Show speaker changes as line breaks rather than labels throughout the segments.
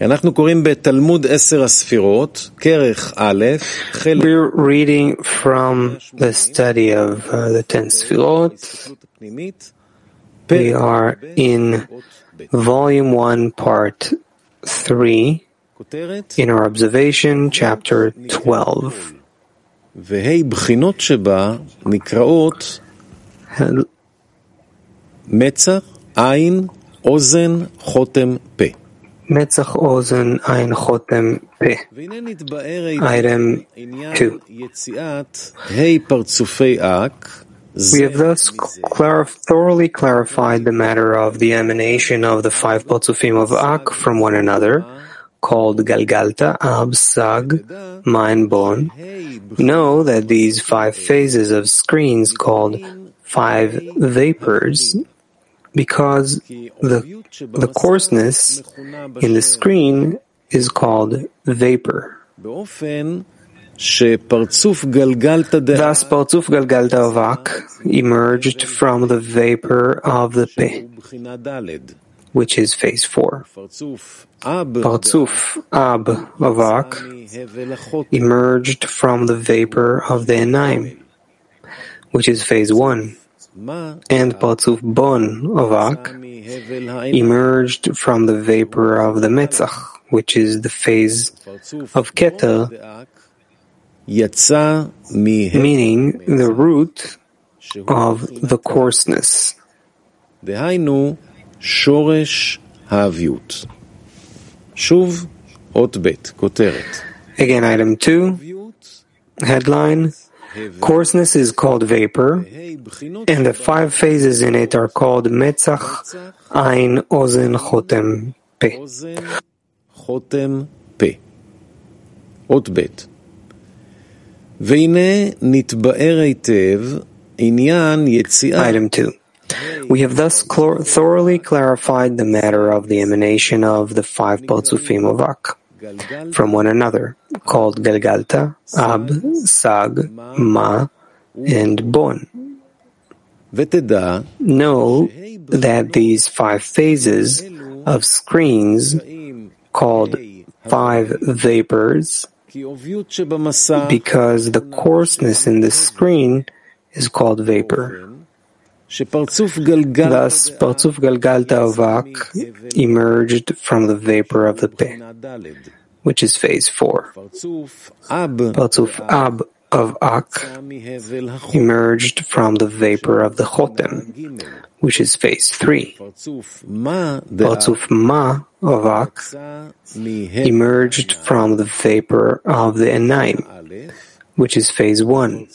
אנחנו קוראים בתלמוד עשר הספירות, כרך א', חלק...
We're reading from the study of uh, the ten Sfirot. We are in volume 1, part 3, in our observation, chapter 12.
וה' בחינות שבה נקראות מצח, עין, אוזן, חותם, פה.
Item 2. We have thus thoroughly clarified the matter of the emanation of the five Partsufim of Ak from one another, called Galgalta, Ab, Sag, Mind, Bon. Know that these five phases of screens called five vapors because the, the coarseness in the screen is called vapor. Thus, Parzuf Galgal Davak emerged from the vapor of the Pe, which is phase 4. Parzuf Ab
Avak
emerged from the vapor of the Enaim, which is phase 1 and Partzuf Bon of Ak emerged from the vapor of the Metzach, which is the phase of Keter, meaning the root of the coarseness. Again, item
two,
headline. Coarseness is called vapor, and the five phases in it are called Metzach, Ein, Ozen, Chotem, Pe.
Chotem, Pe. Ot bet.
Item 2. We have thus clor- thoroughly clarified the matter of the emanation of the five Partsufim of Ak from one another, called Galgalta, Ab, Sag, Ma, and Bon. Know that these five phases of screens called five vapors because the coarseness in the screen is called vapor. Thus, Parzuf Galgal Davak emerged from the vapor of the Pe, which is phase 4. Parzuf Ab of Ak emerged from the vapor of the Chotem, which is phase 3. Parzuf Ma of Ak emerged from the vapor of the Enaim, which is phase
one.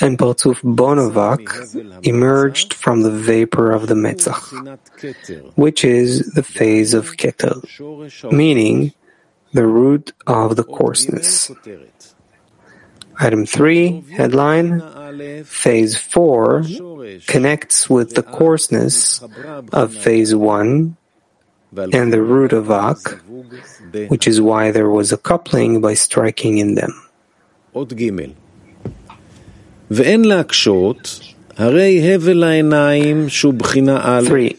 And Parzuf Bonovak emerged from the vapor of the Metzach, which is the phase of Keter, meaning the root of the coarseness. Item 3, headline, Phase 4 connects with the coarseness of Phase 1 and the root of Ak, which is why there was a coupling by striking in them.
אות ג' ואין להקשות, הרי הבל העיניים שהוא בחינה א'
3.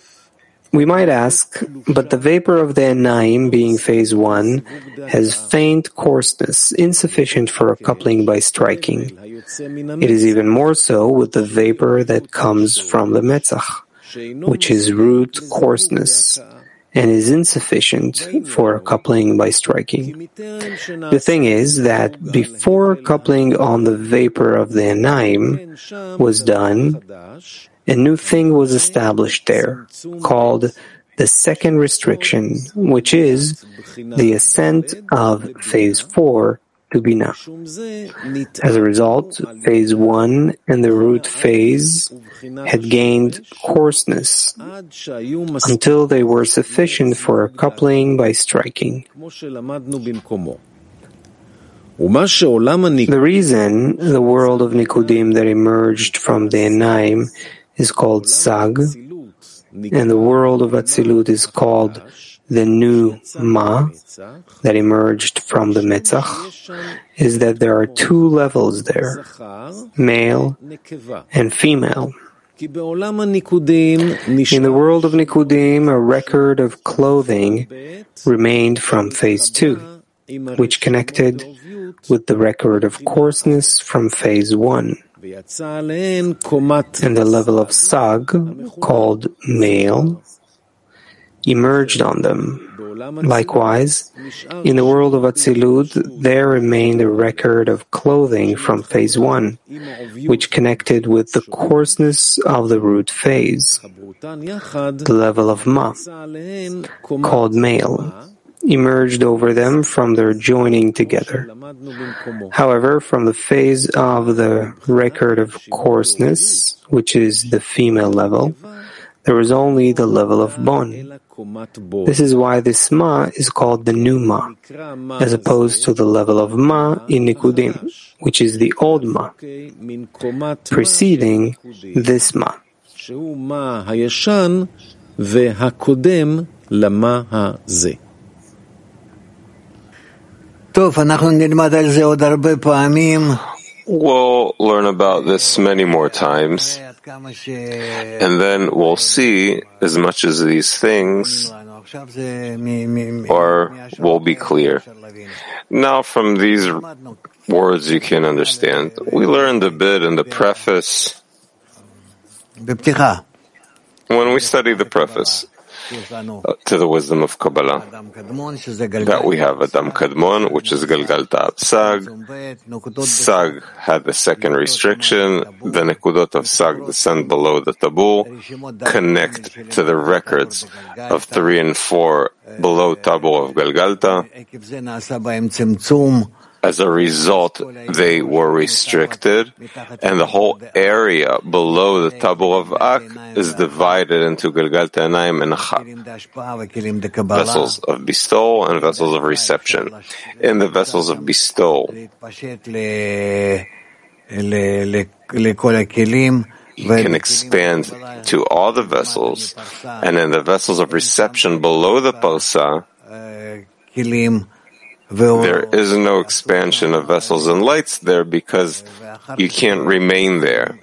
We might ask, but the vapor of the Enaim, being phase 1, has faint coarseness, insufficient for a coupling by striking.
היוצא מן
It is even more so with the vapor that comes from the Metzach,
שאינו
which is root coarseness, and is insufficient for coupling by striking. The thing is that before coupling on the vapor of the Enaim was done, a new thing was established there, called the second restriction, which is the ascent of phase four to Bina. As a result, phase 1 and the root phase had gained coarseness until they were sufficient for coupling by striking. The reason the world of Nikudim that emerged from the Enaim is called Sag, and the world of Atzilut is called the new Ma that emerged from the Metzach is that there are two levels there, male and female. In the world of Nikudim, a record of clothing remained from phase
two,
which connected with the record of coarseness from phase
one.
And the level of Sag, called male, emerged on them. Likewise, in the world of Atzilut, there remained a record of clothing from phase one, which connected with the coarseness of the root phase, the level of ma, called male, emerged over them from their joining together. However, from the phase of the record of coarseness, which is the female level, there is only the level of Bon. This is why this Ma is called the new Ma, as opposed to the level of Ma in Nikudim, which is the old Ma, preceding this Ma.
We'll learn about this many more times. And then we'll see as much as these things
or
will be clear. Now, from these words, you can understand. We learned a bit in the preface. When we study the preface, to the wisdom of Kabbalah. That we have Adam Kadmon, which is Galgalta Sag. Sag had the second restriction. The Nekudot of Sag descend below the Tabu. connect to the records of three and four below Tabu of Galgalta. As a result, they were restricted, and the whole area below the Tabu of Ak is divided into Galgalta Enaim and
Chak,
vessels of bestowal and vessels of reception. In the vessels of bestowal,
you
can expand to all the vessels, and in the vessels of reception below the Parsa, there is no expansion of vessels and lights there because you can't remain there.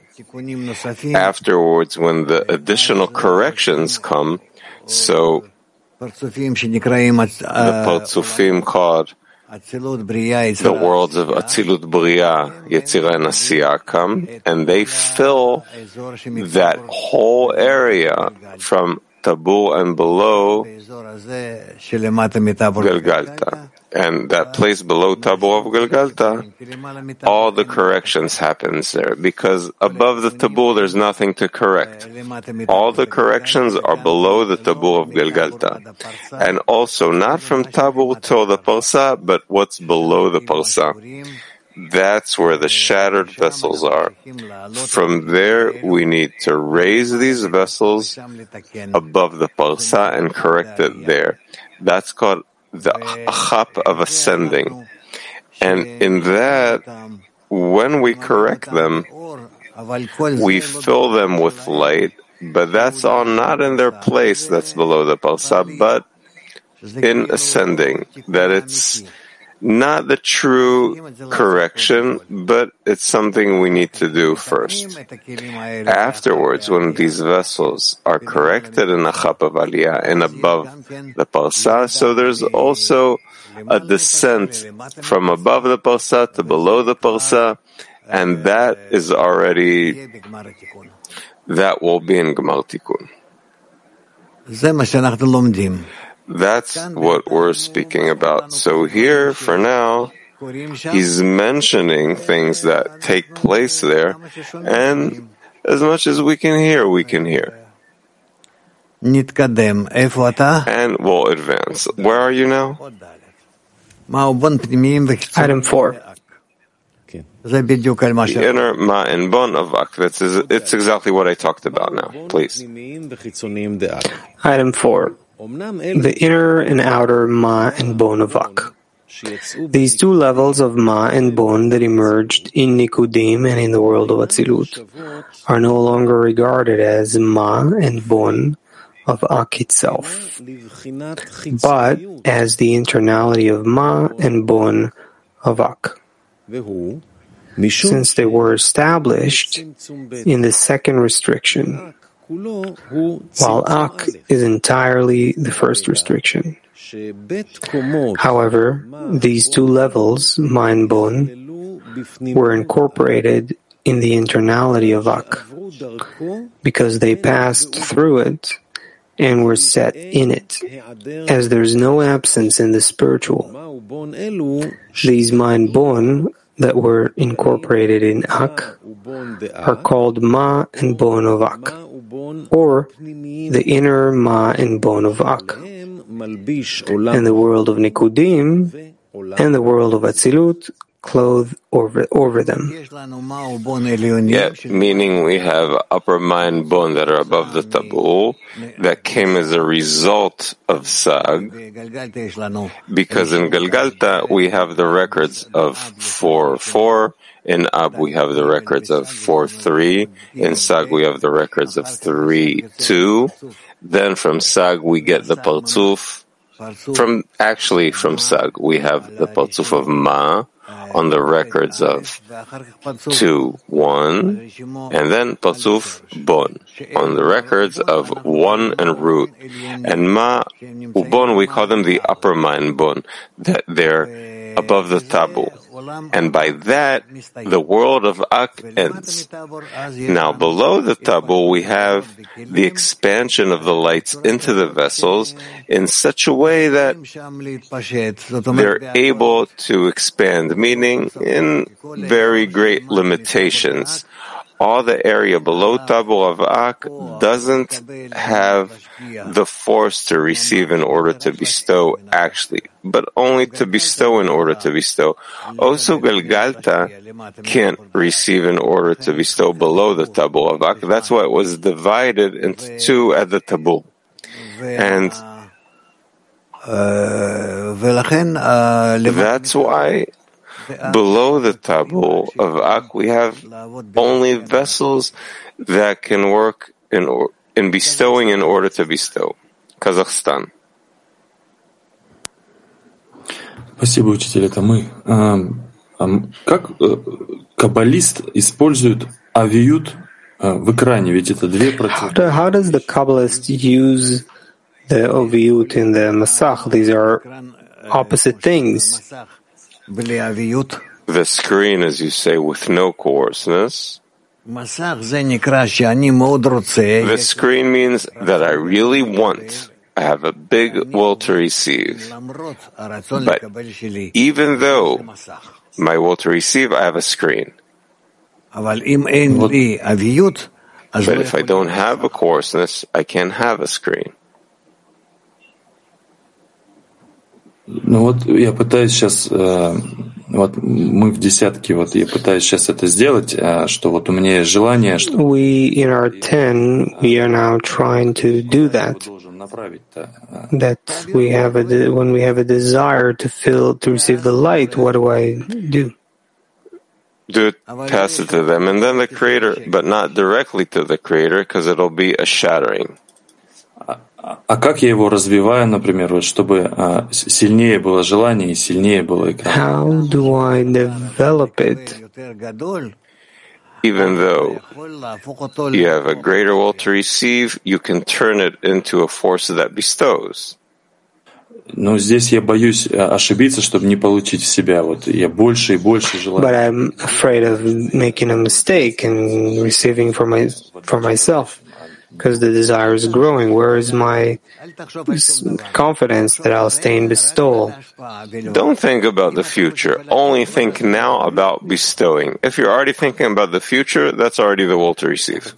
Afterwards, when the additional corrections come, so the Partsufim called the worlds of Atzilut Bria, Yetzira and Asiya come, and they fill that whole area from Tabu and below Galgalta and that place below Tabu of Galgalta, all the corrections happens there because above the Tabu there's nothing to correct. All the corrections are below the Tabu of Galgalta, and also not from Tabu to the Parsa, but what's below the Parsa. That's where the shattered vessels are. From there, we need to raise these vessels above the parsa and correct it there. That's called the achap of ascending. And in that, when we correct them, we fill them with light, but that's all not in their place that's below the Parsa, but in ascending, that it's not the true correction, but it's something we need to do first. Afterwards, when these vessels are corrected in the Chap of Aliyah and above the Parsa, so there's also a descent from above the Parsa to below the Parsa, and that is already, that will be in Gemar Tikkun. That's what we're speaking about. So here, for now, he's mentioning things that take place there, and as much as we can hear, we can hear. And we'll advance. Where are you now?
Item 4.
The inner ma and bon of Ak. It's exactly what I talked about now. Please.
Item 4 the inner and outer ma and Bon of Ak. These two levels of ma and Bon that emerged in Nikudim and in the world of Atzilut are no longer regarded as ma and Bon of Ak itself, but as the internality of ma and Bon of Ak. Since they were established in the second restriction, while Ak is entirely the first restriction. However, these two levels, Mayan Bon, were incorporated in the internality of Ak. because they passed through it and were set in it. As there's no absence in the spiritual, these Mayan Bon that were incorporated in Ak are called Ma and Bon of Ak, or the inner Ma and Bon of Ak, and the world of Nikudim and the world of Atzilut clothe over, over them.
Yeah, meaning we have upper Mayan Bon that are above the tabul that came as a result of Sag, because in Galgalta we have the records of 4 4, in Ab we have the records of 4 3, in Sag we have the records of 3 2, then from Sag we get the Partzuf, from actually from Sag we have the Partzuf of Ma, on the records of 2, 1, and then Partsuf, Bon, on the records of 1 and Root. And Ma, Ubon, we call them the upper Mayan Bon, that they're above the Tabu. And by that, the world of Ak ends. Now, below the Tabu, we have the expansion of the lights into the vessels in such a way that they're able to expand, meaning in very great limitations all the area below Tabu of Ak doesn't have the force to receive in order to bestow actually, but only to bestow in order to bestow. Also Galgalta can't receive in order to bestow below the Tabu of Ak. That's why it was divided into two at the Tabu. And that's why below the tabu of Ak, we have only vessels that can work in, in bestowing in order to bestow. Kazakhstan.
Спасибо, учитель, это мы. Как каббалист использует авиют в экране? Ведь это две
How, how does the Kabbalist use the aviyut in the masach? These are opposite things.
The screen, as you say, with no coarseness. The screen means that I really want. I have a big will to receive. But even though my will to receive, I have a screen. But if I don't have a coarseness, I can't have a screen.
Ну вот я пытаюсь сейчас, вот мы в десятке, вот я пытаюсь сейчас это сделать, что вот у меня есть желание, что...
We, in our ten, we are now trying to do that. That we have a, when we have a desire to feel, to receive the light, what do I do?
Do it, pass it to them, and then the Creator, but not directly to the Creator, because it'll be a shattering.
А как я его развиваю, например, вот, чтобы сильнее было желание и сильнее было экран?
How do I develop it?
Even though you have a greater will to receive, you can turn it into a force that bestows.
Но здесь я боюсь ошибиться, чтобы не получить в себя. Вот я больше и больше желаю.
But I'm afraid of making a mistake and receiving for my for myself because the desire is growing. Where is my confidence that I'll stay in bestowal?
Don't think about the future. Only think now about bestowing. If you're already thinking about the future, that's already the will to receive.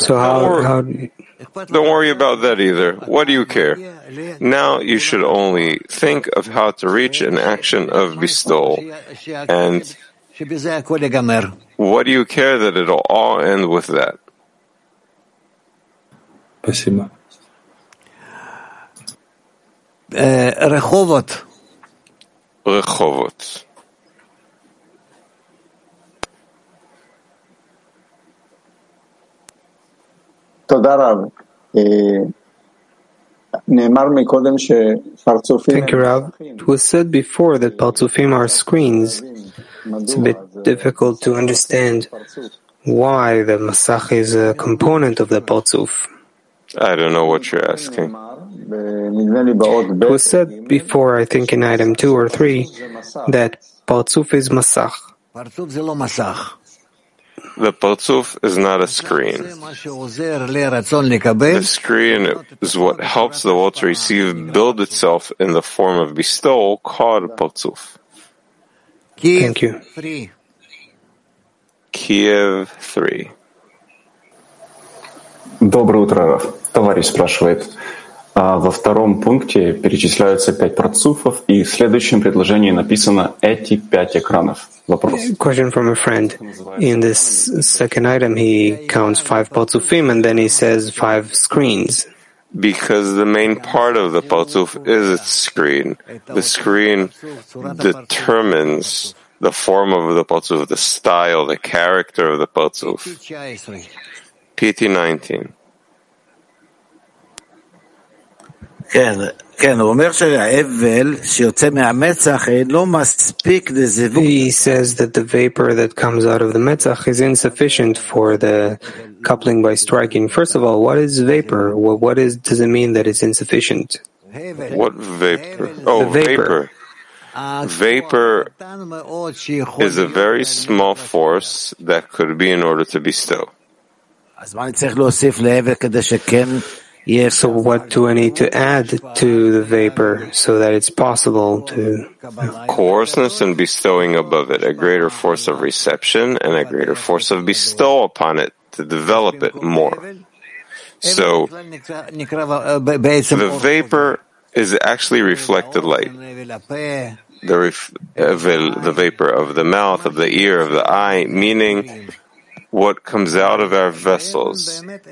So how, how
don't worry about that either. What do you care? Now you should only think of how to reach an action of bestowal and what do you care that it'll all end with that?
Спасибо.
רחובות.
Rehovot.
תודה רב. אה,
Thank you, Rav. It was said before that Partsufim are screens. it's a bit difficult to understand why the Masach is a component of the Partsuf.
I don't know what you're asking.
It was said before, I think in item 2 or 3, that Partsuf is Masach.
The Partsuf is not a screen. The screen is what helps the will to receive build itself in the form of bestowal called Partsuf.
Thank you.
Kiev 3.
Доброе утро, Раф. Товарищ спрашивает. А во втором пункте перечисляются пять процуфов, и в следующем предложении написано «эти пять экранов». Вопрос.
Question from a friend. In this second item, he counts five Partsufim and then he says five screens.
Because the main part of the Partsuf is its screen. The screen determines the form of the Partsuf, the style, the character of the Partsuf. PT 19.
He says that the vapor that comes out of the metzach is insufficient for the coupling by striking. First of all, what is vapor? Well, what is, does it mean that it's insufficient?
What vapor? Oh,
vapor.
vapor. Vapor is a very small force that could be in order to bestow.
Yes,
so what do I need to add to the vapor so that it's possible to
coarseness and bestowing above it, a greater force of reception and a greater force of bestow upon it to develop it more. So the vapor is actually reflected light. The, ref- uh, the vapor of the mouth, of the ear, of the eye, meaning what comes out of our vessels. But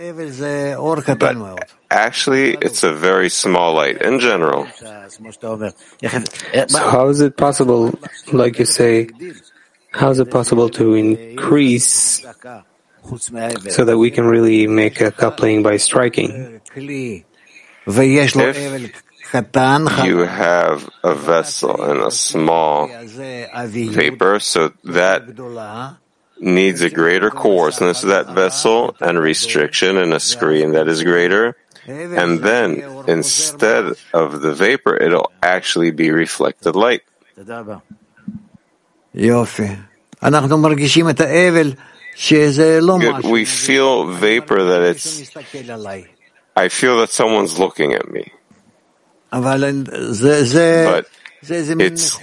actually, it's a very small light in general.
So how is it possible, like you say, how is it possible to increase so that we can really make a coupling by striking?
If you have a vessel and a small vapor, so that needs a greater coarseness is that vessel and restriction and a screen that is greater. And then, instead of the vapor, it'll actually be reflected light. Good. We feel vapor that it's. I feel that someone's looking at me. But it's,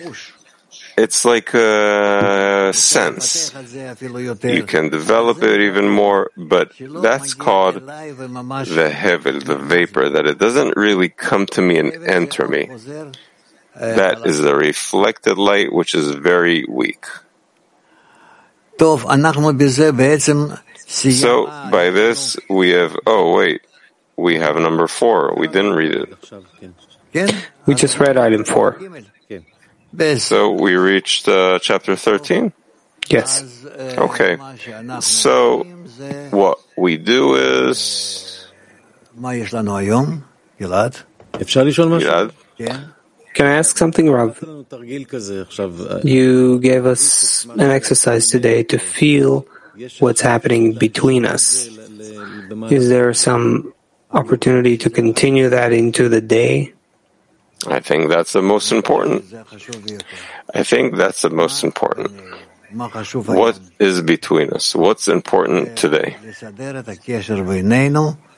it's like a
a sense.
You can develop it even more, but that's called the hevel, the vapor, that it doesn't really come to me and enter me. That is the reflected light, which is very weak. So by this we have, oh wait, we have number four. We didn't read it.
We just read item
four.
So we reached uh, chapter 13.
Yes.
Okay. So what we do is. Gilad,
can I ask something, Rav? You gave us an exercise today to feel what's happening between us. Is there some opportunity to continue that into the day?
I think that's the most important. I think that's the most important. What is between us? What's important today?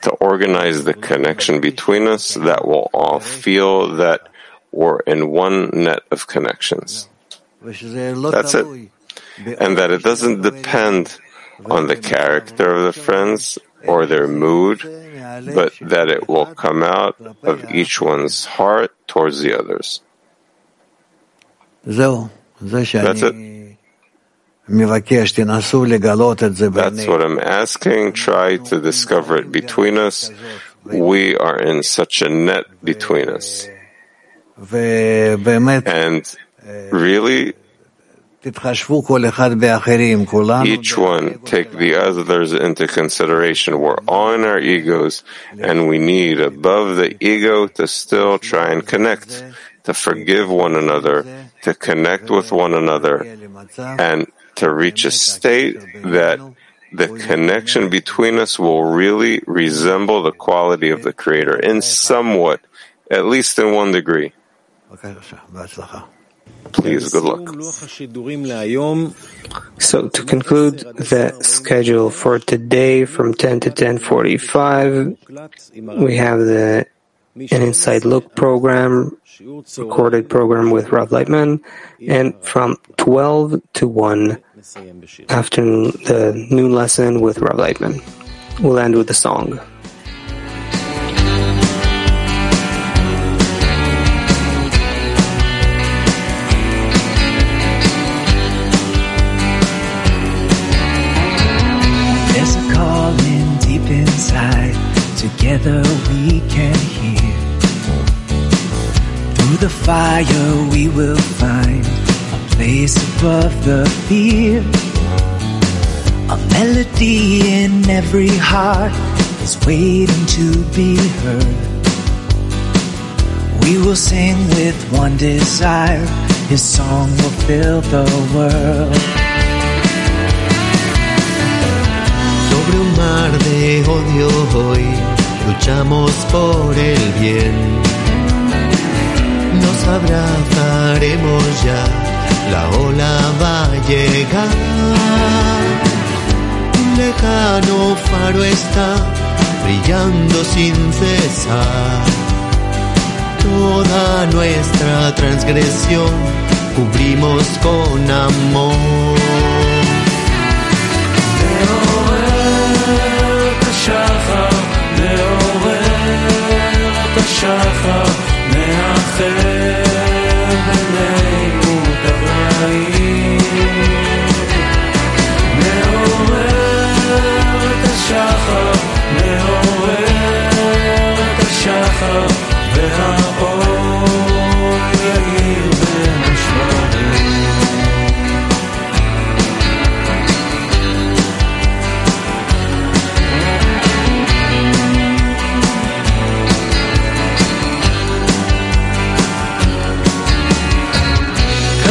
To organize the connection between us that we'll all feel that we're in one net of connections. That's it. And that it doesn't depend on the character of the friends or their mood, but that it will come out of each one's heart towards the others. That's
it.
That's what I'm asking. Try to discover it between us. We are in such a net between us. And really, each one take the others into consideration. We're all in our egos and we need above the ego to still try and connect, to forgive one another, to connect with one another and to reach a state that the connection between us will really resemble the quality of the Creator in somewhat, at least in one degree. Please, good luck.
So to conclude the schedule for today from 10 to 10:45, we have the an inside look program, recorded program with Rav Laitman, and from 12 to 1 afternoon, the noon lesson with Rav Laitman. We'll end with a song.
There's a calling deep inside. Together we can hear. Through the fire we will find place above the fear. A melody in every heart is waiting to be heard. We will sing with one desire. His song will fill the world.
Sobre un mar de odio hoy luchamos por el bien. Nos abrazaremos ya, la ola va a llegar. Un lejano faro está brillando sin cesar. Toda nuestra transgresión cubrimos con amor.
השחר, מעורר את השחר,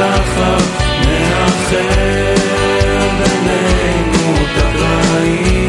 השחר, מאחר בינינו את הרעים.